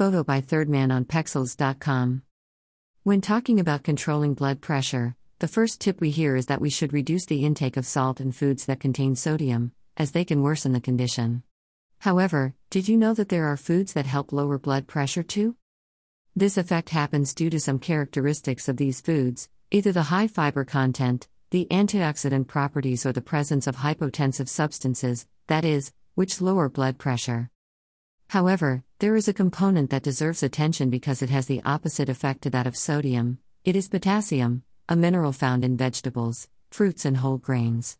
Photo by Thirdman on Pexels.com. When talking about controlling blood pressure, the first tip we hear is that we should reduce the intake of salt and foods that contain sodium, as they can worsen the condition. However, did you know that there are foods that help lower blood pressure too? This effect happens due to some characteristics of these foods, either the high fiber content, the antioxidant properties, or the presence of hypotensive substances, that is, which lower blood pressure. However, there is a component that deserves attention because it has the opposite effect to that of sodium it is potassium, a mineral found in vegetables, fruits, and whole grains.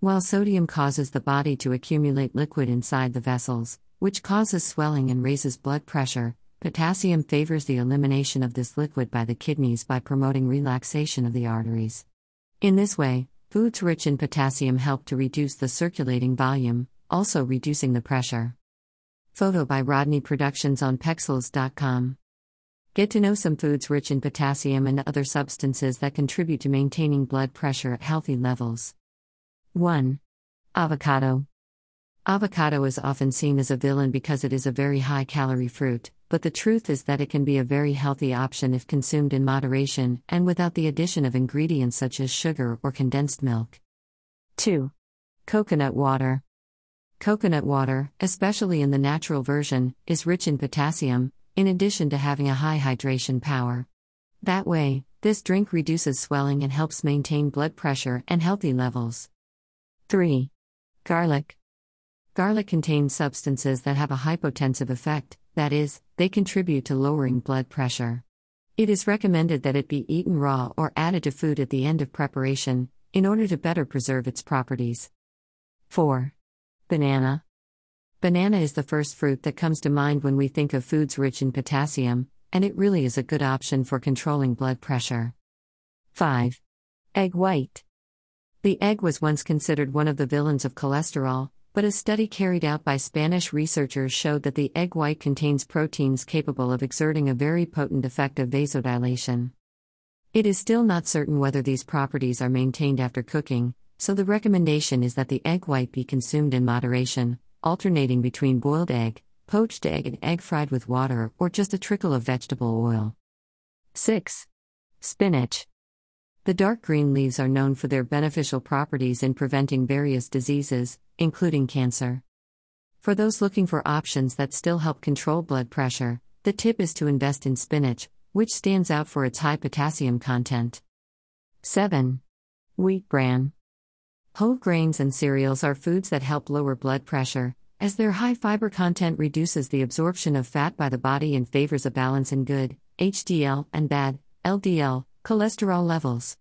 While sodium causes the body to accumulate liquid inside the vessels, which causes swelling and raises blood pressure, potassium favors the elimination of this liquid by the kidneys by promoting relaxation of the arteries. In this way, foods rich in potassium help to reduce the circulating volume, also reducing the pressure. Photo by RODNAE Productions on Pexels.com. Get to know some foods rich in potassium and other substances that contribute to maintaining blood pressure at healthy levels. 1. Avocado. Avocado is often seen as a villain because it is a very high calorie fruit, but the truth is that it can be a very healthy option if consumed in moderation and without the addition of ingredients such as sugar or condensed milk. 2. Coconut water. Coconut water, especially in the natural version, is rich in potassium, in addition to having a high hydration power. That way, this drink reduces swelling and helps maintain blood pressure and healthy levels. 3. Garlic. Garlic contains substances that have a hypotensive effect, that is, they contribute to lowering blood pressure. It is recommended that it be eaten raw or added to food at the end of preparation, in order to better preserve its properties. 4. Banana. Banana is the first fruit that comes to mind when we think of foods rich in potassium, and it really is a good option for controlling blood pressure. 5. Egg white. The egg was once considered one of the villains of cholesterol, but a study carried out by Spanish researchers showed that the egg white contains proteins capable of exerting a very potent effect of vasodilation. It is still not certain whether these properties are maintained after cooking, so the recommendation is that the egg white be consumed in moderation, alternating between boiled egg, poached egg, and egg fried with water or just a trickle of vegetable oil. 6. Spinach. The dark green leaves are known for their beneficial properties in preventing various diseases, including cancer. For those looking for options that still help control blood pressure, the tip is to invest in spinach, which stands out for its high potassium content. 7. Wheat bran. Whole grains and cereals are foods that help lower blood pressure, as their high fiber content reduces the absorption of fat by the body and favors a balance in good, HDL, and bad, LDL, cholesterol levels.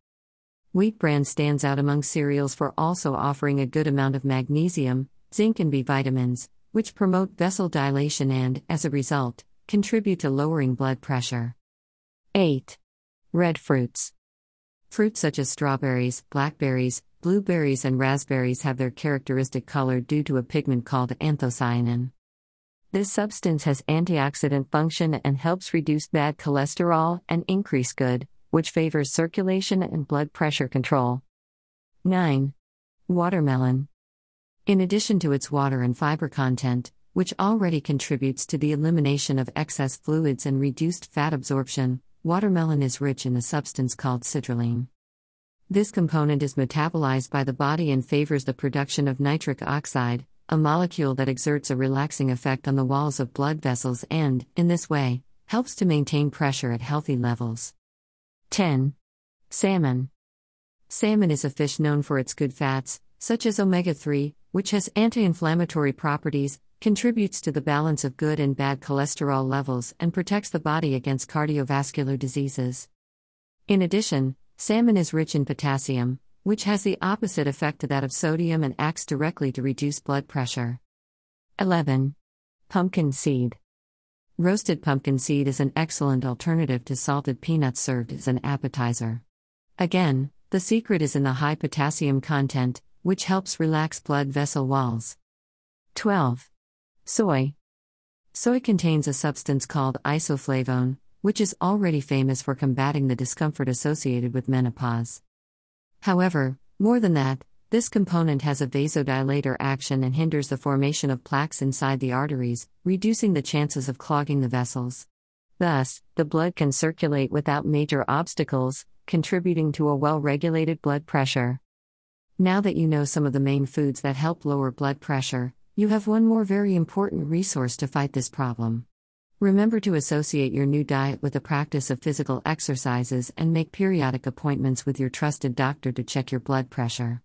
Wheat bran stands out among cereals for also offering a good amount of magnesium, zinc, and B vitamins, which promote vessel dilation and, as a result, contribute to lowering blood pressure. 8. Red fruits. Fruits such as strawberries, blackberries, blueberries and raspberries have their characteristic color due to a pigment called anthocyanin. This substance has antioxidant function and helps reduce bad cholesterol and increase good, which favors circulation and blood pressure control. 9. Watermelon. In addition to its water and fiber content, which already contributes to the elimination of excess fluids and reduced fat absorption, watermelon is rich in a substance called citrulline. This component is metabolized by the body and favors the production of nitric oxide, a molecule that exerts a relaxing effect on the walls of blood vessels and, in this way, helps to maintain pressure at healthy levels. 10. Salmon. Salmon is a fish known for its good fats, such as omega 3, which has anti inflammatory properties, contributes to the balance of good and bad cholesterol levels, and protects the body against cardiovascular diseases. In addition, Salmon is rich in potassium, which has the opposite effect to that of sodium and acts directly to reduce blood pressure. 11. Pumpkin seed. Roasted pumpkin seed is an excellent alternative to salted peanuts served as an appetizer. Again, the secret is in the high potassium content, which helps relax blood vessel walls. 12. Soy. Soy contains a substance called isoflavone, which is already famous for combating the discomfort associated with menopause. However, more than that, This component has a vasodilator action and hinders the formation of plaques inside the arteries, reducing the chances of clogging the vessels. Thus, the blood can circulate without major obstacles, contributing to a well regulated blood pressure. Now that you know some of the main foods that help lower blood pressure, you have one more very important resource to fight this problem. Remember to associate your new diet with the practice of physical exercises and make periodic appointments with your trusted doctor to check your blood pressure.